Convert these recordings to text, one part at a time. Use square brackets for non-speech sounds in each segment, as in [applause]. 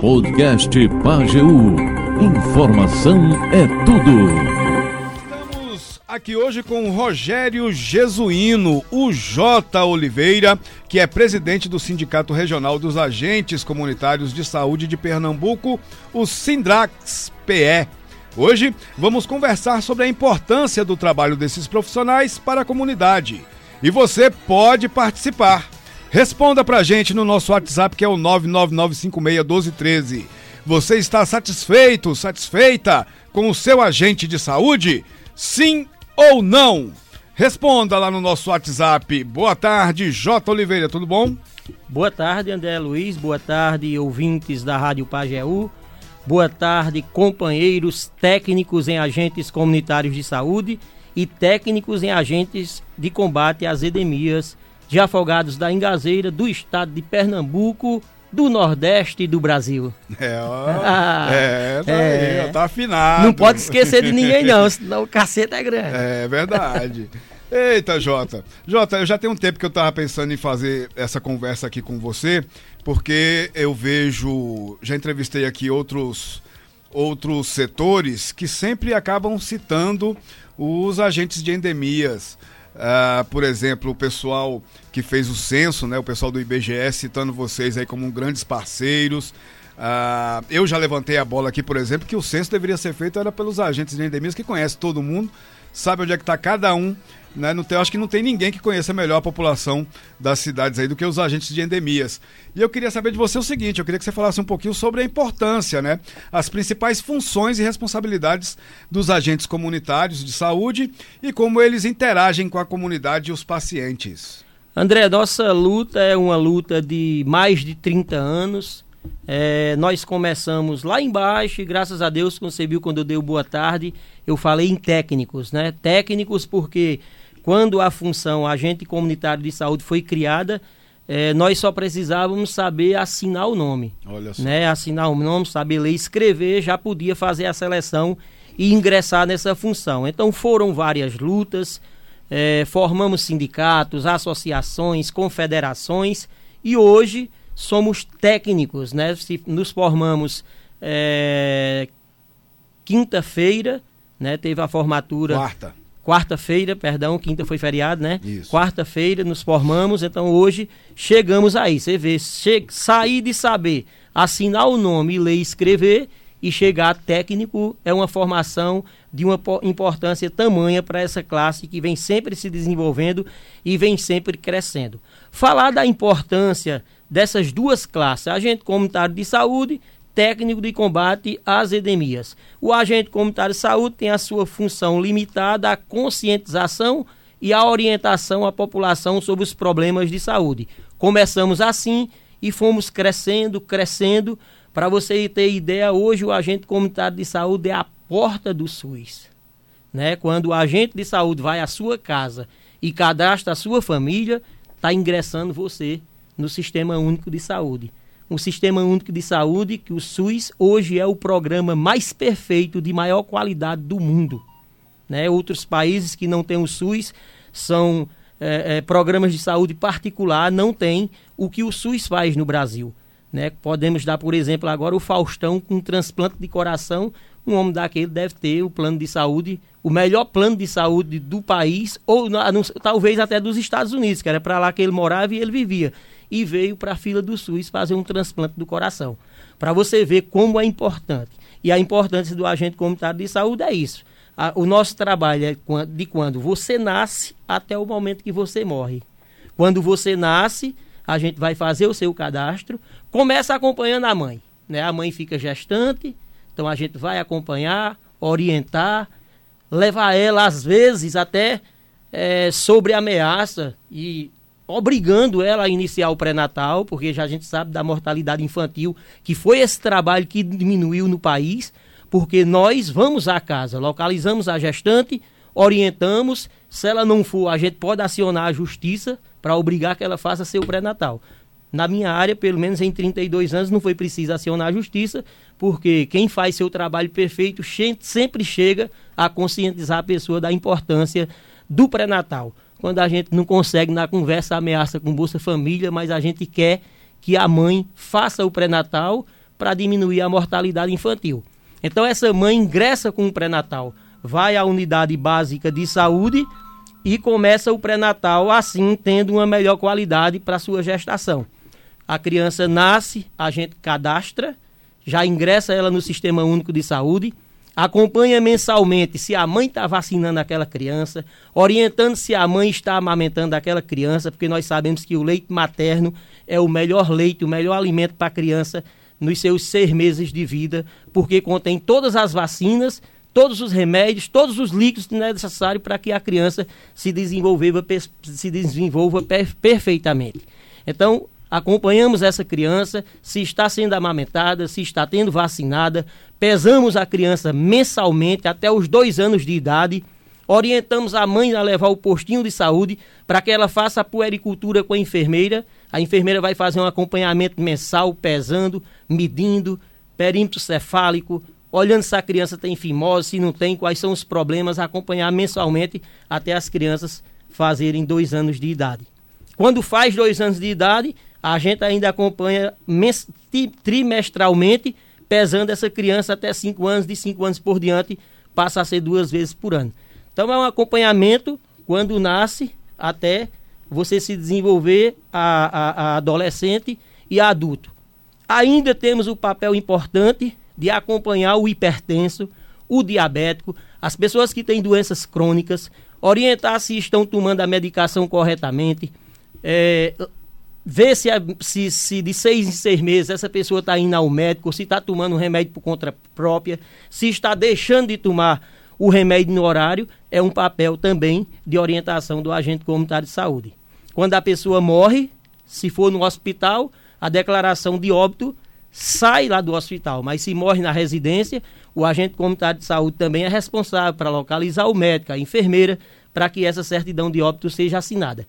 Podcast Pageu. Informação é tudo. Estamos aqui hoje com Rogério Jesuíno, o J. Oliveira, que é presidente do Sindicato Regional dos Agentes Comunitários de Saúde de Pernambuco, o Sindrax-PE. Hoje vamos conversar sobre a importância do trabalho desses profissionais para a comunidade. E você pode participar. Responda pra gente no nosso WhatsApp que é o 999561213. Você está satisfeito, satisfeita com o seu agente de saúde? Sim ou não? Responda lá no nosso WhatsApp. Boa tarde, J. Oliveira, tudo bom? Boa tarde, André Luiz. Boa tarde, ouvintes da Rádio Pajeú. Boa tarde, companheiros técnicos em agentes comunitários de saúde e técnicos em agentes de combate às endemias de afogados da Engazeira, do estado de Pernambuco, do Nordeste do Brasil. É, ó, [laughs] é, tá, é. Aí, ó, tá afinado. Não pode esquecer de ninguém não, [laughs] senão o cacete é grande. É verdade. Eita, Jota. Jota, eu já tenho um tempo que eu tava pensando em fazer essa conversa aqui com você, porque eu vejo, já entrevistei aqui outros outros setores que sempre acabam citando os agentes de endemias. Uh, por exemplo, o pessoal que fez o censo, né, o pessoal do IBGE citando vocês aí como grandes parceiros. Uh, eu já levantei a bola aqui, por exemplo, que o censo deveria ser feito era pelos agentes de endemias que conhecem todo mundo, sabe onde é que está cada um né? Não tem, acho que não tem ninguém que conheça melhor a população das cidades aí do que os agentes de endemias. E eu queria saber de você o seguinte, eu queria que você falasse um pouquinho sobre a importância, né? As principais funções e responsabilidades dos agentes comunitários de saúde e como eles interagem com a comunidade e os pacientes. André, nossa luta é uma luta de mais de 30 anos. É, nós começamos lá embaixo e graças a Deus concebeu quando eu dei boa tarde, eu falei em técnicos, né? Técnicos porque quando a função agente comunitário de saúde foi criada, é, nós só precisávamos saber assinar o nome. Olha só. Né? Assinar o nome, saber ler e escrever, já podia fazer a seleção e ingressar nessa função. Então foram várias lutas, é, formamos sindicatos, associações, confederações e hoje somos técnicos, né? Se nos formamos é, quinta-feira, né? Teve a formatura. Quarta quarta-feira, perdão, quinta foi feriado, né? Quarta-feira nos formamos, então hoje chegamos aí. Você vê, che sair de saber assinar o nome, ler e escrever e chegar técnico é uma formação de uma importância tamanha para essa classe que vem sempre se desenvolvendo e vem sempre crescendo. Falar da importância dessas duas classes, agente comunitário de saúde técnico de combate às endemias. O agente comunitário de saúde tem a sua função limitada à conscientização e à orientação à população sobre os problemas de saúde. Começamos assim e fomos crescendo, crescendo. Para você ter ideia, hoje o agente comunitário de saúde é a porta do SUS. Né? Quando o agente de saúde vai à sua casa e cadastra a sua família, está ingressando você no Sistema Único de Saúde um sistema único de saúde, que o SUS hoje é o programa mais perfeito de maior qualidade do mundo. Né? Outros países que não têm o SUS são é, é, programas de saúde particular, não tem o que o SUS faz no Brasil. Né? Podemos dar, por exemplo, agora o Faustão com transplante de coração. Um homem daquele deve ter o plano de saúde, o melhor plano de saúde do país, ou não, talvez até dos Estados Unidos, que era para lá que ele morava e ele vivia e veio para a fila do SUS fazer um transplante do coração. Para você ver como é importante. E a importância do agente comunitário de saúde é isso. A, o nosso trabalho é de quando você nasce até o momento que você morre. Quando você nasce, a gente vai fazer o seu cadastro, começa acompanhando a mãe. Né? A mãe fica gestante, então a gente vai acompanhar, orientar, levar ela, às vezes, até é, sobre ameaça e obrigando ela a iniciar o pré-natal, porque já a gente sabe da mortalidade infantil, que foi esse trabalho que diminuiu no país, porque nós vamos à casa, localizamos a gestante, orientamos, se ela não for, a gente pode acionar a justiça para obrigar que ela faça seu pré-natal. Na minha área, pelo menos em 32 anos, não foi preciso acionar a justiça, porque quem faz seu trabalho perfeito sempre chega a conscientizar a pessoa da importância do pré-natal quando a gente não consegue na conversa ameaça com Bolsa Família, mas a gente quer que a mãe faça o pré-natal para diminuir a mortalidade infantil. Então essa mãe ingressa com o pré-natal, vai à unidade básica de saúde e começa o pré-natal assim tendo uma melhor qualidade para sua gestação. A criança nasce, a gente cadastra, já ingressa ela no Sistema Único de Saúde, acompanha mensalmente se a mãe está vacinando aquela criança, orientando se a mãe está amamentando aquela criança, porque nós sabemos que o leite materno é o melhor leite, o melhor alimento para a criança nos seus seis meses de vida, porque contém todas as vacinas, todos os remédios, todos os líquidos necessários para que a criança se desenvolva, se desenvolva perfeitamente. Então, acompanhamos essa criança, se está sendo amamentada, se está tendo vacinada, pesamos a criança mensalmente até os dois anos de idade, orientamos a mãe a levar o postinho de saúde para que ela faça a puericultura com a enfermeira. A enfermeira vai fazer um acompanhamento mensal, pesando, medindo, perímetro cefálico, olhando se a criança tem fimose, se não tem, quais são os problemas, acompanhar mensalmente até as crianças fazerem dois anos de idade. Quando faz dois anos de idade, a gente ainda acompanha trimestralmente, pesando essa criança até cinco anos, de cinco anos por diante, passa a ser duas vezes por ano. Então é um acompanhamento quando nasce até você se desenvolver a, a, a adolescente e adulto. Ainda temos o papel importante de acompanhar o hipertenso, o diabético, as pessoas que têm doenças crônicas, orientar se estão tomando a medicação corretamente, é, ver se, se, se, de seis em seis meses essa pessoa está indo ao médico, se está tomando um remédio por conta própria, se está deixando de tomar o remédio no horário, é um papel também de orientação do agente comunitário de saúde. Quando a pessoa morre, se for no hospital, a declaração de óbito sai lá do hospital, mas se morre na residência, o agente comunitário de saúde também é responsável para localizar o médico, a enfermeira, para que essa certidão de óbito seja assinada.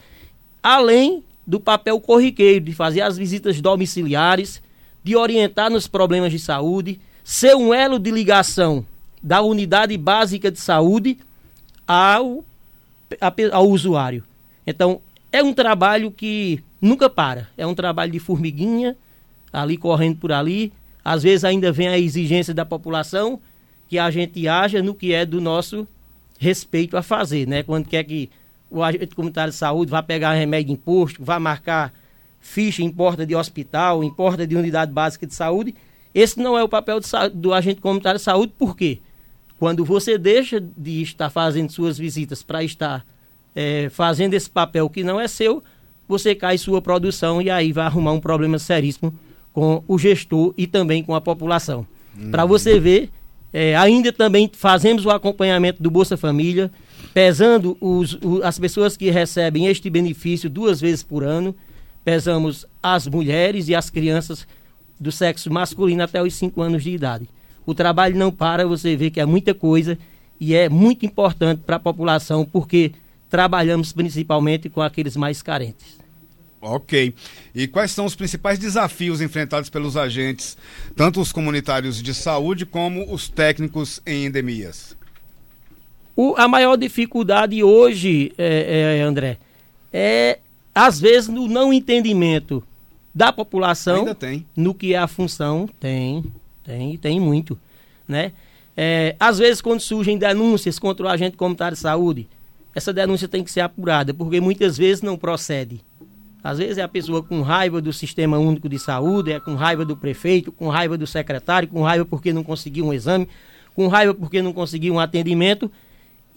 Além do papel corriqueiro de fazer as visitas domiciliares, de orientar nos problemas de saúde, ser um elo de ligação da unidade básica de saúde ao, ao usuário. Então, é um trabalho que nunca para. É um trabalho de formiguinha, ali correndo por ali. Às vezes ainda vem a exigência da população que a gente haja no que é do nosso respeito a fazer, né? Quando quer que o agente comunitário de saúde vá pegar remédio de imposto, vá marcar ficha em porta de hospital, em porta de unidade básica de saúde, esse não é o papel de, do agente comunitário de saúde, por quê? Quando você deixa de estar fazendo suas visitas para estar é, fazendo esse papel que não é seu, você cai sua produção e aí vai arrumar um problema seríssimo com o gestor e também com a população. Uhum. Para você ver, é, ainda também fazemos o acompanhamento do Bolsa Família, pesando os, o, as pessoas que recebem este benefício duas vezes por ano. Pesamos as mulheres e as crianças do sexo masculino até os 5 anos de idade. O trabalho não para, você vê que é muita coisa e é muito importante para a população, porque trabalhamos principalmente com aqueles mais carentes. Ok. E quais são os principais desafios enfrentados pelos agentes, tanto os comunitários de saúde como os técnicos em endemias? O, a maior dificuldade hoje, é, é, André, é às vezes no não entendimento da população no que é a função. Tem, tem, tem muito, né? É, às vezes quando surgem denúncias contra o agente comunitário de saúde, essa denúncia tem que ser apurada, porque muitas vezes não procede. Às vezes é a pessoa com raiva do Sistema Único de Saúde, é com raiva do prefeito, com raiva do secretário, com raiva porque não conseguiu um exame, com raiva porque não conseguiu um atendimento.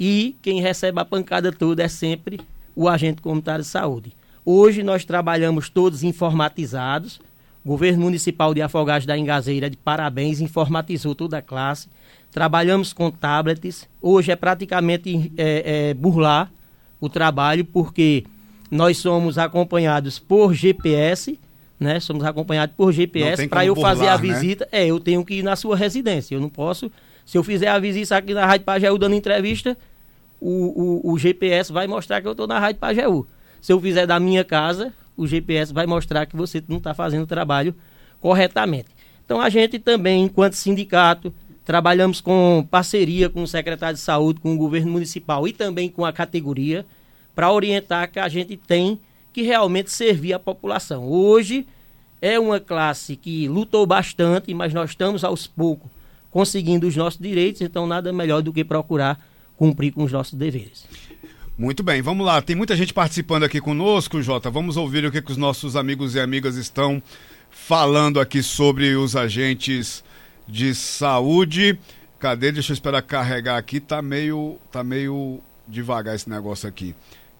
E quem recebe a pancada toda é sempre o agente comunitário de saúde. Hoje nós trabalhamos todos informatizados. O governo municipal de Afogados da Engazeira, de parabéns, informatizou toda a classe. Trabalhamos com tablets. Hoje é praticamente é, é, burlar o trabalho, porque nós somos acompanhados por GPS, né? Somos acompanhados por GPS para eu burlar, fazer a né? visita. Né? É, eu tenho que ir na sua residência. Eu não posso. Se eu fizer a visita aqui na Rádio Pajeú dando entrevista, o, o, o GPS vai mostrar que eu estou na Rádio Pajeú. Se eu fizer da minha casa, o GPS vai mostrar que você não está fazendo o trabalho corretamente. Então a gente também, enquanto sindicato, trabalhamos com parceria com o secretário de saúde, com o governo municipal e também com a categoria para orientar que a gente tem que realmente servir a população. Hoje, é uma classe que lutou bastante, mas nós estamos aos poucos conseguindo os nossos direitos, então nada melhor do que procurar cumprir com os nossos deveres. Muito bem, vamos lá. Tem muita gente participando aqui conosco, Jota. Vamos ouvir o que, que os nossos amigos e amigas estão falando aqui sobre os agentes de saúde. Cadê? Deixa eu esperar carregar aqui. Tá meio, tá meio devagar esse negócio aqui.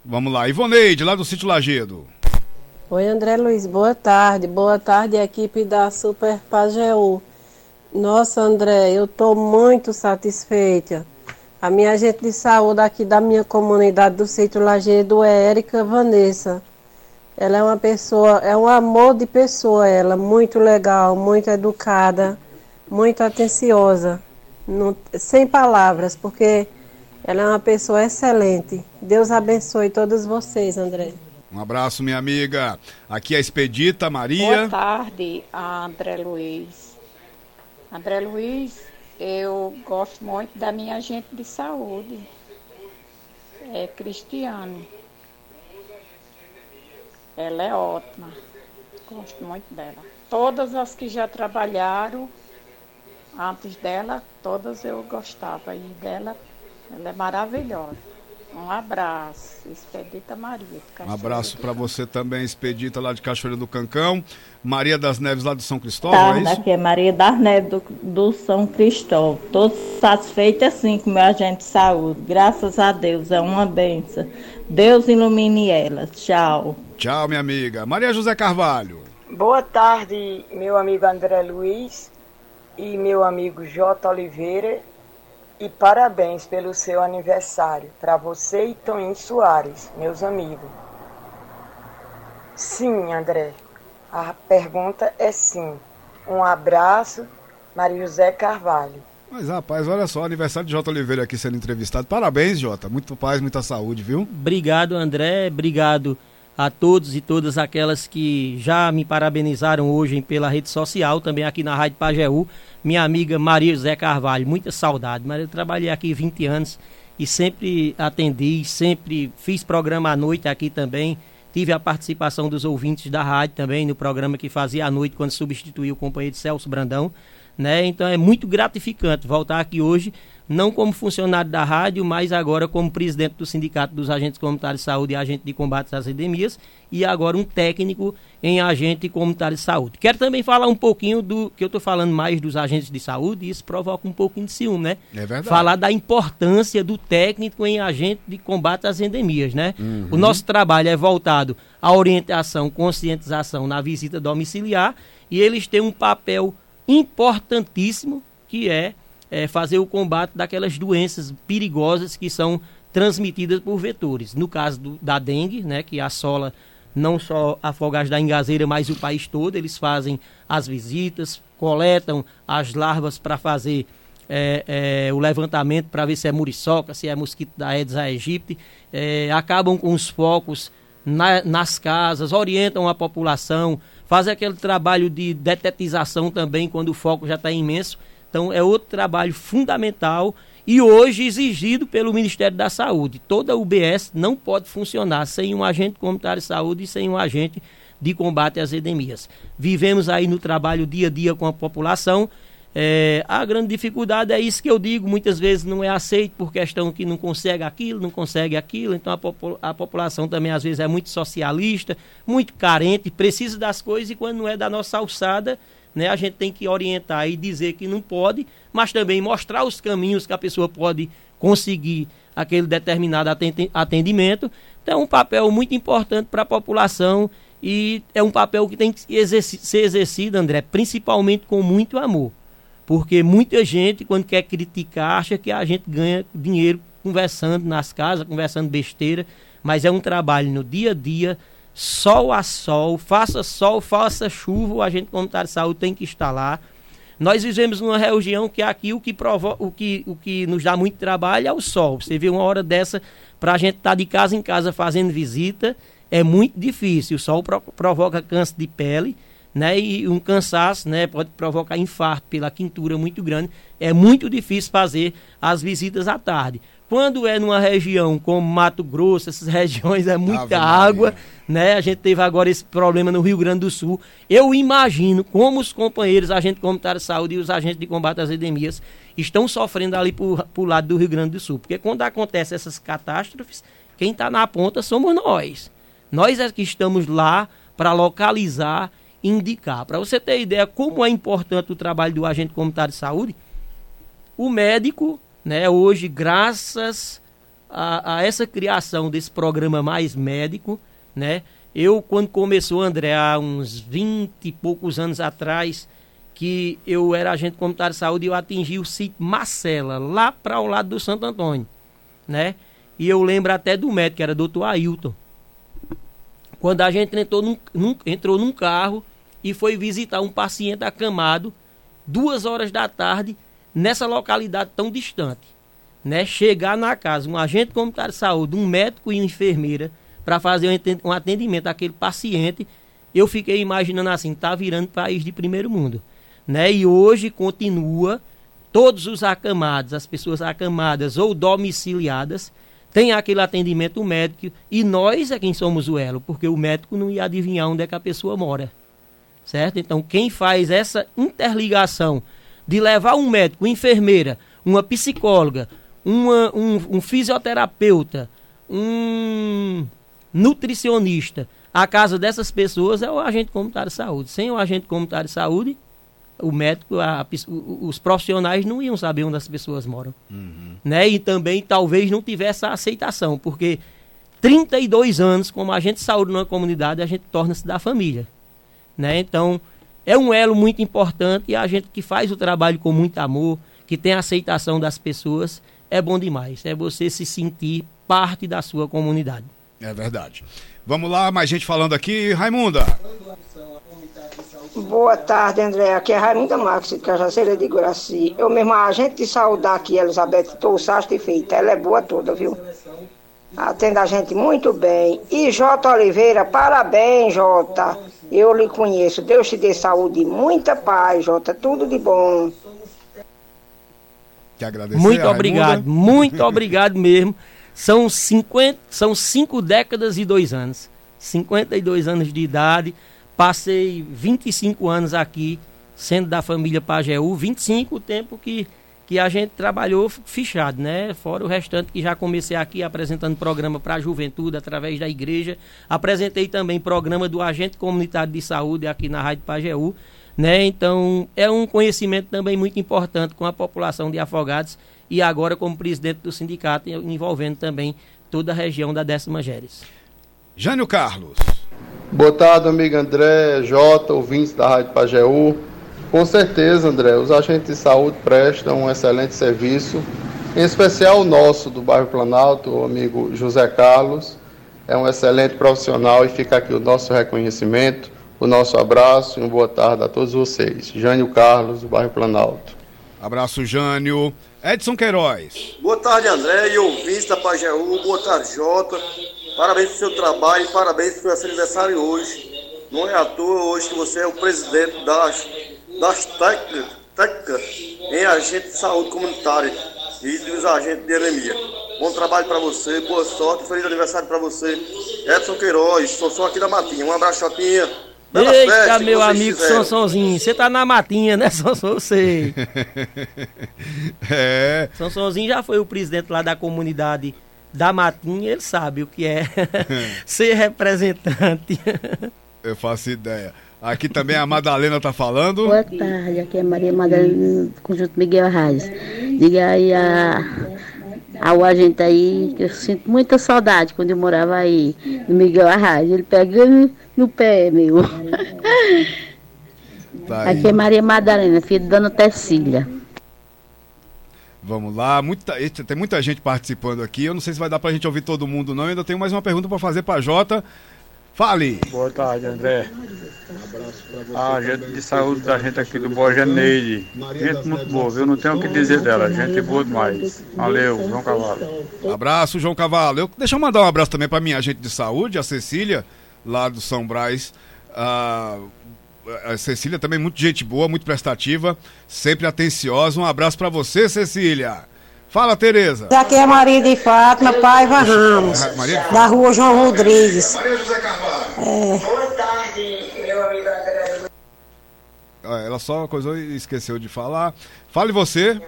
Vamos lá. Ivoneide, lá do sítio Lagedo. Oi, André Luiz. Boa tarde. Boa tarde, equipe da Super Pajeú. Nossa, André, eu estou muito satisfeita. A minha agente de saúde aqui da minha comunidade do sítio Lagedo é Érica Vanessa. Ela é uma pessoa, é um amor de pessoa, ela, muito legal, muito educada, muito atenciosa. Não, sem palavras, porque ela é uma pessoa excelente. Deus abençoe todos vocês, André. Um abraço, minha amiga. Aqui é a Expedita Maria. Boa tarde, André Luiz. André Luiz, eu gosto muito da minha agente de saúde. É Cristiane. Ela é ótima. Gosto muito dela. Todas as que já trabalharam antes dela, todas eu gostava. E dela, ela é maravilhosa. Um abraço, Expedita Maria. Um abraço para você também, Expedita, lá de Cachoeira do Cancão. Maria das Neves, lá do São Cristóvão, tá, é isso? Aqui é Maria das Neves, do, do São Cristóvão. Estou satisfeita, sim, com o meu agente de saúde. Graças a Deus, é uma benção. Deus ilumine ela. Tchau. Tchau, minha amiga. Maria José Carvalho. Boa tarde, meu amigo André Luiz e meu amigo J. Oliveira e parabéns pelo seu aniversário para você e Toninho Soares, meus amigos. Sim, André. A pergunta é sim. Um abraço, Maria José Carvalho. Mas rapaz, olha só, aniversário de Jota Oliveira aqui sendo entrevistado. Parabéns, Jota. Muito paz, muita saúde, viu? Obrigado, André. Obrigado a todos e todas aquelas que já me parabenizaram hoje pela rede social, também aqui na Rádio Pajeú minha amiga Maria José Carvalho, muita saudade. Mas eu trabalhei aqui 20 anos e sempre atendi, sempre fiz programa à noite aqui também. Tive a participação dos ouvintes da rádio também no programa que fazia à noite quando substituí o companheiro Celso Brandão. Né? Então é muito gratificante voltar aqui hoje não como funcionário da rádio, mas agora como presidente do Sindicato dos Agentes Comunitários de Saúde e agente de combate às endemias, e agora um técnico em agente comunitário de saúde. Quero também falar um pouquinho do que eu estou falando mais dos agentes de saúde, e isso provoca um pouquinho de ciúme, né? É verdade. Falar da importância do técnico em agente de combate às endemias, né? Uhum. O nosso trabalho é voltado à orientação, conscientização na visita domiciliar, e eles têm um papel importantíssimo que é é, fazer o combate daquelas doenças perigosas que são transmitidas por vetores. No caso do, da dengue, né, que assola não só a Fogares da Engazeira, mas o país todo, eles fazem as visitas, coletam as larvas para fazer é, é, o levantamento para ver se é muriçoca, se é mosquito da Aedes aegypti, é, acabam com os focos na, nas casas, orientam a população, fazem aquele trabalho de detetização também quando o foco já está imenso então é outro trabalho fundamental e hoje exigido pelo Ministério da Saúde. Toda UBS não pode funcionar sem um agente comunitário de saúde e sem um agente de combate às endemias. Vivemos aí no trabalho dia a dia com a população. É, a grande dificuldade é isso que eu digo, muitas vezes não é aceito por questão que não consegue aquilo, não consegue aquilo, então a, a população também às vezes é muito socialista, muito carente, precisa das coisas e quando não é da nossa alçada, né? A gente tem que orientar e dizer que não pode, mas também mostrar os caminhos que a pessoa pode conseguir aquele determinado atendimento. Então, é um papel muito importante para a população e é um papel que tem que exerci ser exercido, André, principalmente com muito amor. Porque muita gente, quando quer criticar, acha que a gente ganha dinheiro conversando nas casas, conversando besteira, mas é um trabalho no dia a dia sol a sol, faça sol, faça chuva, o agente comunitário de saúde tem que estar lá. Nós vivemos numa região que aqui o que, provo o que, o que nos dá muito trabalho é o sol. Você vê uma hora dessa para a gente estar tá de casa em casa fazendo visita, é muito difícil. O sol pro provoca câncer de pele, né? E um cansaço, né? Pode provocar infarto pela quintura muito grande. É muito difícil fazer as visitas à tarde. Quando é numa região como Mato Grosso, essas [laughs] regiões é muita Ave água, Maria né? A gente teve agora esse problema no Rio Grande do Sul. Eu imagino como os companheiros, agentes comunitários de saúde e os agentes de combate às endemias estão sofrendo ali por, por lado do Rio Grande do Sul. Porque quando acontecem essas catástrofes, quem está na ponta somos nós. Nós é que estamos lá para localizar indicar. Para você ter ideia como é importante o trabalho do agente comunitário de saúde, o médico, né, hoje, graças a, a essa criação desse programa Mais Médico, né? Eu, quando começou, André, há uns 20 e poucos anos atrás, que eu era agente comunitário de saúde, eu atingi o sítio Marcela, lá para o lado do Santo Antônio, né? E eu lembro até do médico, que era doutor Ailton. Quando a gente entrou num, num, entrou num carro e foi visitar um paciente acamado, duas horas da tarde, nessa localidade tão distante. Né? Chegar na casa, um agente comunitário de saúde, um médico e uma enfermeira, para fazer um atendimento àquele paciente, eu fiquei imaginando assim, tá virando país de primeiro mundo, né? E hoje continua todos os acamados, as pessoas acamadas ou domiciliadas, tem aquele atendimento médico e nós é quem somos o elo, porque o médico não ia adivinhar onde é que a pessoa mora. Certo? Então, quem faz essa interligação de levar um médico, uma enfermeira, uma psicóloga, uma, um, um fisioterapeuta, um nutricionista, a casa dessas pessoas é o agente comunitário de saúde. Sem o agente comunitário de saúde, o médico, a, os profissionais não iam saber onde as pessoas moram. Uhum. Né? E também talvez não tivesse a aceitação, porque 32 anos como agente de saúde numa comunidade, a gente torna-se da família. Né? Então, é um elo muito importante e a gente que faz o trabalho com muito amor, que tem a aceitação das pessoas, é bom demais. É você se sentir parte da sua comunidade. É verdade. Vamos lá, mais gente falando aqui. Raimunda. Boa tarde, André. Aqui é Raimunda Marques, de Cajaceira de Guraci. Eu mesmo, a gente de saúde aqui, Elizabeth, estou e feita. Ela é boa toda, viu? Atende a gente muito bem. E Jota Oliveira, parabéns, Jota. Eu lhe conheço. Deus te dê saúde e muita paz, Jota. Tudo de bom. Que agradecer, muito obrigado, muito obrigado mesmo. São, 50, são cinco décadas e dois anos. 52 anos de idade. Passei 25 anos aqui, sendo da família Pajeú. 25 o tempo que, que a gente trabalhou fichado, né? Fora o restante que já comecei aqui apresentando programa para a juventude através da igreja. Apresentei também programa do agente comunitário de saúde aqui na Rádio Pajeú. Né? Então, é um conhecimento também muito importante com a população de Afogados e agora como presidente do sindicato, envolvendo também toda a região da décima Geres. Jânio Carlos. Boa tarde, amigo André, Jota, ouvintes da Rádio Pajeú. Com certeza, André, os agentes de saúde prestam um excelente serviço, em especial o nosso do bairro Planalto, o amigo José Carlos. É um excelente profissional e fica aqui o nosso reconhecimento, o nosso abraço e uma boa tarde a todos vocês. Jânio Carlos, do bairro Planalto. Abraço, Jânio. Edson Queiroz. Boa tarde, André e ouvintes da Pajeú. Boa tarde, Jota. Parabéns pelo seu trabalho, parabéns pelo seu aniversário hoje. Não é à toa hoje que você é o presidente das, das técnicas em agente de saúde comunitária e dos agentes de anemia. Bom trabalho para você, boa sorte, feliz aniversário para você. Edson Queiroz, sou só aqui da Matinha. Um abraço, Chotinha. Eita, meu amigo Sansãozinho, você tá na matinha, né, Sansão? Eu sei. é. Sansãozinho já foi o presidente lá da comunidade da Matinha, ele sabe o que é [laughs] [laughs] ser representante. Eu faço ideia. Aqui também a Madalena tá falando. Boa tarde, aqui é Maria Madalena do Conjunto Miguel Reis. Diga aí a, ao agente aí que eu sinto muita saudade quando eu morava aí, no Miguel Arraes. Ele pegando no pé, meu. Tá Aqui é Maria Madalena, filha da Dona Tecília. Vamos lá, muita, tem muita gente participando aqui. Eu não sei se vai dar pra gente ouvir todo mundo, não. Eu ainda tenho mais uma pergunta para fazer pra Jota. Fale! Boa tarde, André. A gente de saúde da gente aqui do Borja Neide. Gente muito boa, viu? Não tenho o que dizer dela. Gente boa demais. Valeu, João Cavalo. Abraço, João Cavalo. Eu, deixa eu mandar um abraço também para minha agente de saúde, a Cecília lá do São Brás. Ah, a Cecília também muito gente boa, muito prestativa, sempre atenciosa. Um abraço para você, Cecília. Fala, Tereza. Aqui é Maria de Fátima, Paiva Ramos, Maria? da rua João Rodrigues. Maria José Carvalho. É... Boa tarde, meu amigo André. Ela só coisou e esqueceu de falar. Fale você.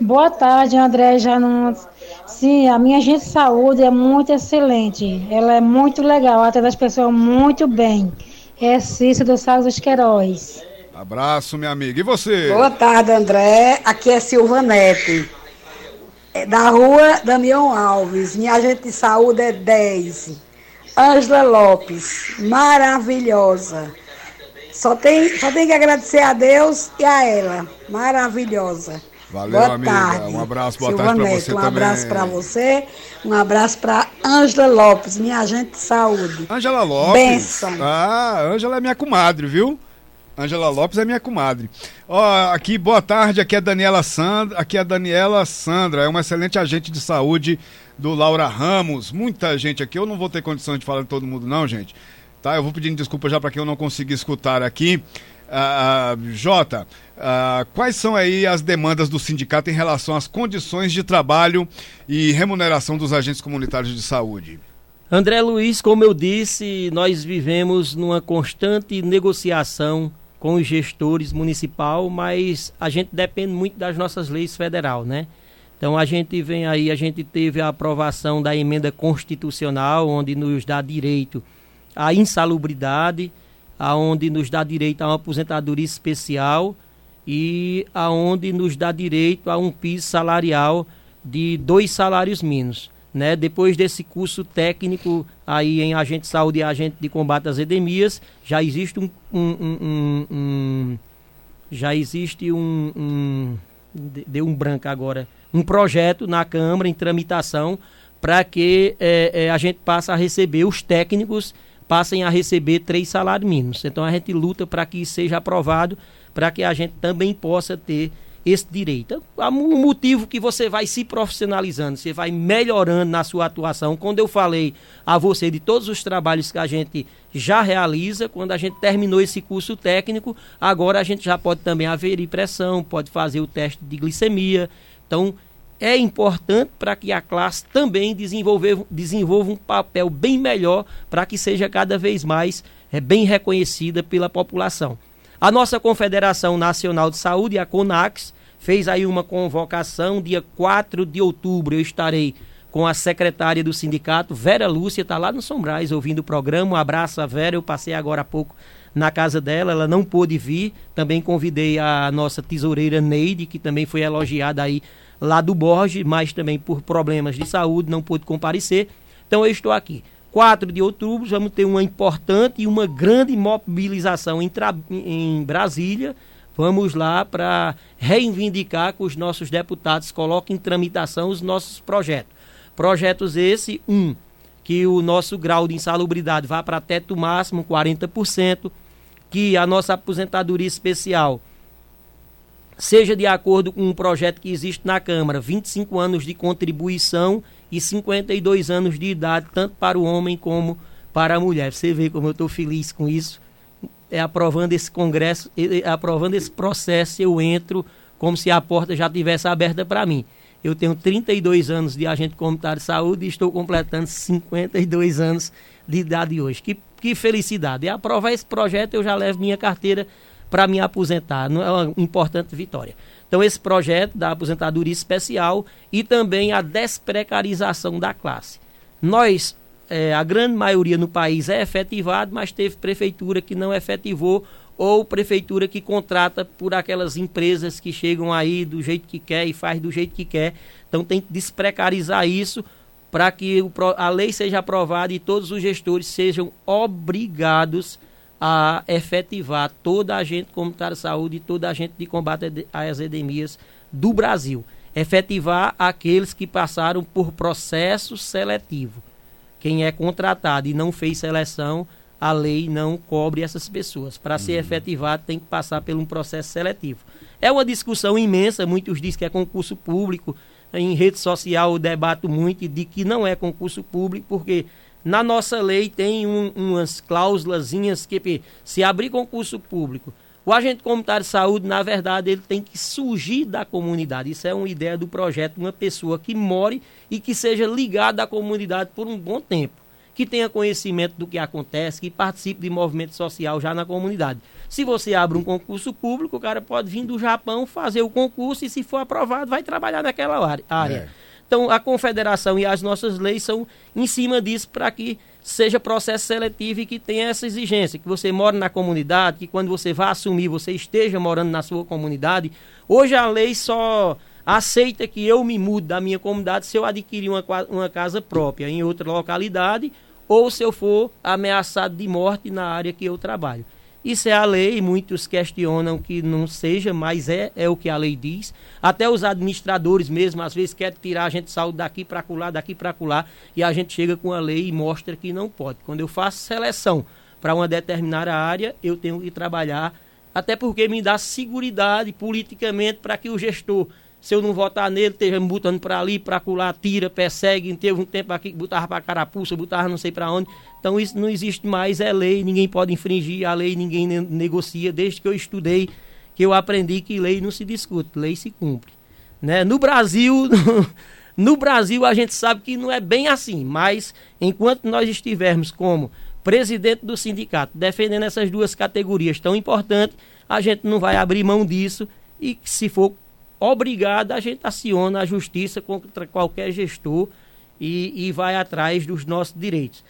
Boa tarde, André não. Sim, a minha agente de saúde é muito excelente. Ela é muito legal, atende as pessoas muito bem. É Cícero do Salles dos Queiroz. Abraço, minha amiga. E você? Boa tarde, André. Aqui é Silvanete. É da rua Damião Alves. Minha agente de saúde é 10. Ângela Lopes. Maravilhosa. Só tem, só tem que agradecer a Deus e a ela. Maravilhosa. Valeu, boa amiga. Tarde. Um abraço, boa Silva tarde para você um também. Um abraço para você, um abraço para Ângela Lopes, minha agente de saúde. Ângela Lopes? Benção. Ah, Ângela é minha comadre, viu? Ângela Lopes é minha comadre. Ó, aqui, boa tarde, aqui é Daniela Sandra, aqui é Daniela Sandra, é uma excelente agente de saúde do Laura Ramos. Muita gente aqui, eu não vou ter condição de falar de todo mundo não, gente. Tá, eu vou pedindo desculpa já para quem eu não consegui escutar aqui. Uh, Jota, uh, quais são aí as demandas do sindicato em relação às condições de trabalho e remuneração dos agentes comunitários de saúde? André Luiz, como eu disse, nós vivemos numa constante negociação com os gestores municipal, mas a gente depende muito das nossas leis federal, né? Então a gente vem aí, a gente teve a aprovação da emenda constitucional, onde nos dá direito à insalubridade, aonde nos dá direito a uma aposentadoria especial e aonde nos dá direito a um piso salarial de dois salários mínimos. Né? Depois desse curso técnico aí em agente de saúde e agente de combate às endemias, já existe um, um, um, um já existe um, deu um branco agora, um projeto na Câmara em tramitação para que é, é, a gente passe a receber os técnicos passem a receber três salários mínimos. Então a gente luta para que seja aprovado, para que a gente também possa ter esse direito. Há um motivo que você vai se profissionalizando, você vai melhorando na sua atuação. Quando eu falei a você de todos os trabalhos que a gente já realiza, quando a gente terminou esse curso técnico, agora a gente já pode também aferir pressão, pode fazer o teste de glicemia. Então, é importante para que a classe também desenvolva um papel bem melhor para que seja cada vez mais é, bem reconhecida pela população. A nossa Confederação Nacional de Saúde, a CONAX, fez aí uma convocação dia 4 de outubro. Eu estarei com a secretária do sindicato, Vera Lúcia, está lá no Sombrais ouvindo o programa. Um abraço a Vera, eu passei agora há pouco na casa dela, ela não pôde vir. Também convidei a nossa tesoureira Neide, que também foi elogiada aí lá do Borges, mas também por problemas de saúde não pôde comparecer. Então eu estou aqui. 4 de outubro, vamos ter uma importante e uma grande mobilização em, em Brasília. Vamos lá para reivindicar que os nossos deputados coloquem em tramitação os nossos projetos. Projetos esse, um, que o nosso grau de insalubridade vá para teto máximo 40%, que a nossa aposentadoria especial seja de acordo com um projeto que existe na Câmara, 25 anos de contribuição e 52 anos de idade, tanto para o homem como para a mulher. Você vê como eu estou feliz com isso. É aprovando esse congresso, é, aprovando esse processo, eu entro como se a porta já tivesse aberta para mim. Eu tenho 32 anos de agente comunitário de saúde e estou completando 52 anos de idade hoje. Que, que felicidade. E aprovar esse projeto, eu já levo minha carteira para me aposentar. Não é uma importante vitória. Então, esse projeto da aposentadoria especial e também a desprecarização da classe. Nós, é, a grande maioria no país é efetivado, mas teve prefeitura que não efetivou ou prefeitura que contrata por aquelas empresas que chegam aí do jeito que quer e faz do jeito que quer. Então tem que desprecarizar isso para que a lei seja aprovada e todos os gestores sejam obrigados a a efetivar toda a gente comunitária de saúde e toda a gente de combate às endemias do Brasil. Efetivar aqueles que passaram por processo seletivo. Quem é contratado e não fez seleção, a lei não cobre essas pessoas. Para uhum. ser efetivado, tem que passar por um processo seletivo. É uma discussão imensa, muitos dizem que é concurso público. Em rede social eu debato muito de que não é concurso público, porque na nossa lei tem um, umas cláusulas que se abrir concurso público, o agente comunitário de saúde, na verdade, ele tem que surgir da comunidade. Isso é uma ideia do projeto, uma pessoa que more e que seja ligada à comunidade por um bom tempo. que tenha conhecimento do que acontece, que participe de movimento social já na comunidade. Se você abre um concurso público, o cara pode vir do Japão fazer o concurso e, se for aprovado, vai trabalhar naquela área. É. Então, a confederação e as nossas leis são em cima disso para que seja processo seletivo e que tenha essa exigência, que você mora na comunidade, que quando você vá assumir, você esteja morando na sua comunidade. Hoje a lei só aceita que eu me mude da minha comunidade se eu adquirir uma, uma casa própria em outra localidade ou se eu for ameaçado de morte na área que eu trabalho. Isso é a lei, muitos questionam que não seja, mas é, é o que a lei diz. Até os administradores mesmo, às vezes, querem tirar a gente de saúde daqui para colar, daqui para colar, e a gente chega com a lei e mostra que não pode. Quando eu faço seleção para uma determinada área, eu tenho que trabalhar, até porque me dá segurança politicamente para que o gestor se eu não votar nele, esteja me botando para ali, para colar, tira, persegue. Teve um tempo aqui que botava para carapuça, botava não sei para onde. Então isso não existe mais, é lei, ninguém pode infringir a lei, ninguém ne negocia. Desde que eu estudei, que eu aprendi que lei não se discute, lei se cumpre. Né? No Brasil, [laughs] no Brasil a gente sabe que não é bem assim, mas enquanto nós estivermos como presidente do sindicato defendendo essas duas categorias tão importantes, a gente não vai abrir mão disso e se for obrigada, a gente aciona a justiça contra qualquer gestor e, e vai atrás dos nossos direitos.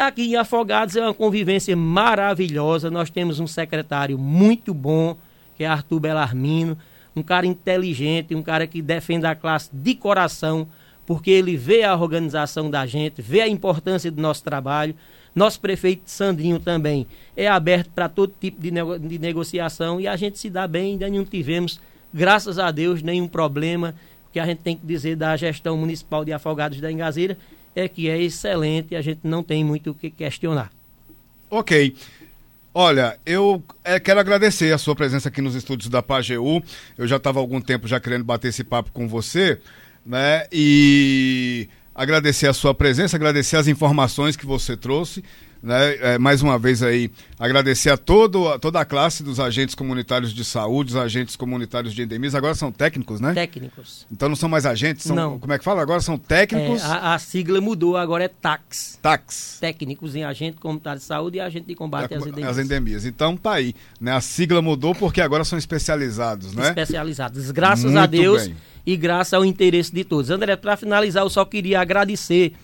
Aqui em Afogados é uma convivência maravilhosa. Nós temos um secretário muito bom, que é Arthur Belarmino, um cara inteligente, um cara que defende a classe de coração, porque ele vê a organização da gente, vê a importância do nosso trabalho. Nosso prefeito Sandrinho também é aberto para todo tipo de, nego de negociação e a gente se dá bem, ainda não tivemos graças a Deus, nenhum problema. O que a gente tem que dizer da gestão municipal de Afogados da Engazeira é que é excelente e a gente não tem muito o que questionar. Ok. Olha, eu é, quero agradecer a sua presença aqui nos estúdios da PAGEU. Eu já estava há algum tempo já querendo bater esse papo com você, né? E agradecer a sua presença, agradecer as informações que você trouxe. Né? É, mais uma vez aí, agradecer a, todo, a toda a classe dos agentes comunitários de saúde, os agentes comunitários de endemias, agora são técnicos, né? Técnicos. Então não são mais agentes, são, não. como é que fala? Agora são técnicos. É, a, a, sigla mudou, agora é TAX. TAX. Técnicos em agente comunitário de saúde e agente de combate às endemias. As endemias. Então tá aí, né? A sigla mudou porque agora são especializados, né? Especializados. Graças Muito a Deus bem. e graças ao interesse de todos. André, para finalizar, eu só queria agradecer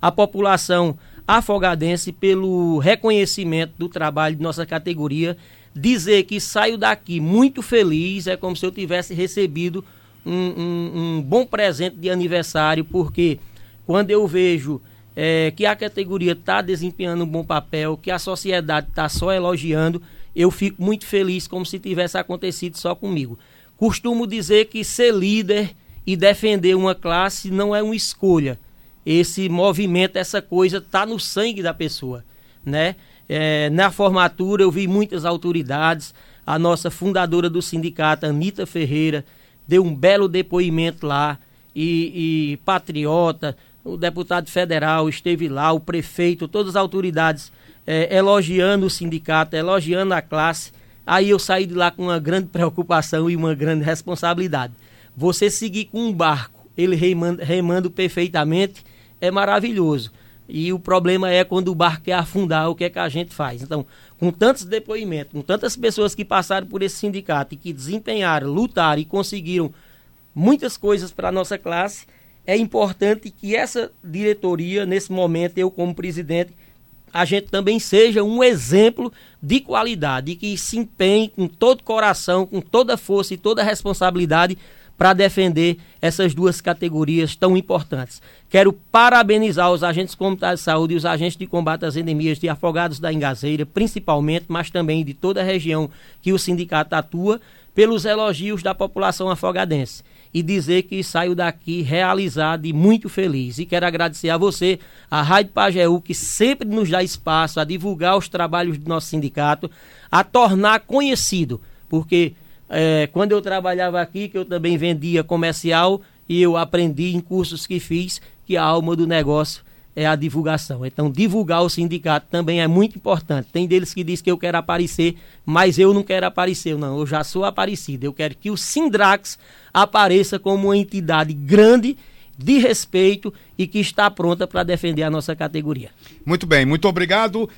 a população afogadense pelo reconhecimento do trabalho de nossa categoria. Dizer que saio daqui muito feliz é como se eu tivesse recebido um, um, um bom presente de aniversário, porque quando eu vejo é, que a categoria está desempenhando um bom papel, que a sociedade está só elogiando, eu fico muito feliz, como se tivesse acontecido só comigo. Costumo dizer que ser líder e defender uma classe não é uma escolha, esse movimento, essa coisa está no sangue da pessoa, né? É, na formatura eu vi muitas autoridades, a nossa fundadora do sindicato, Anitta Ferreira, deu um belo depoimento lá, e, e patriota, o deputado federal esteve lá, o prefeito, todas as autoridades é, elogiando o sindicato, elogiando a classe. Aí eu saí de lá com uma grande preocupação e uma grande responsabilidade. Você seguir com um barco, ele remando, remando perfeitamente, é maravilhoso. E o problema é quando o barco quer afundar, o que é que a gente faz? Então, com tantos depoimentos, com tantas pessoas que passaram por esse sindicato e que desempenharam, lutaram e conseguiram muitas coisas para a nossa classe, é importante que essa diretoria, nesse momento, eu como presidente, a gente também seja um exemplo de qualidade que se empenhe com todo coração, com toda força e toda responsabilidade para defender essas duas categorias tão importantes. Quero parabenizar os agentes comunitários de saúde e os agentes de combate às endemias de Afogados da Engazeira, principalmente, mas também de toda a região que o sindicato atua, pelos elogios da população afogadense. E dizer que saio daqui realizado e muito feliz. E quero agradecer a você, a Rádio Pajeú, que sempre nos dá espaço a divulgar os trabalhos do nosso sindicato, a tornar conhecido, porque é, quando eu trabalhava aqui, que eu também vendia comercial, e eu aprendi em cursos que fiz que a alma do negócio é a divulgação. Então, divulgar o sindicato também é muito importante. Tem deles que diz que eu quero aparecer, mas eu não quero aparecer, não. Eu já sou aparecido. Eu quero que o Sindrax apareça como uma entidade grande de respeito e que está pronta para defender a nossa categoria. Muito bem, muito obrigado.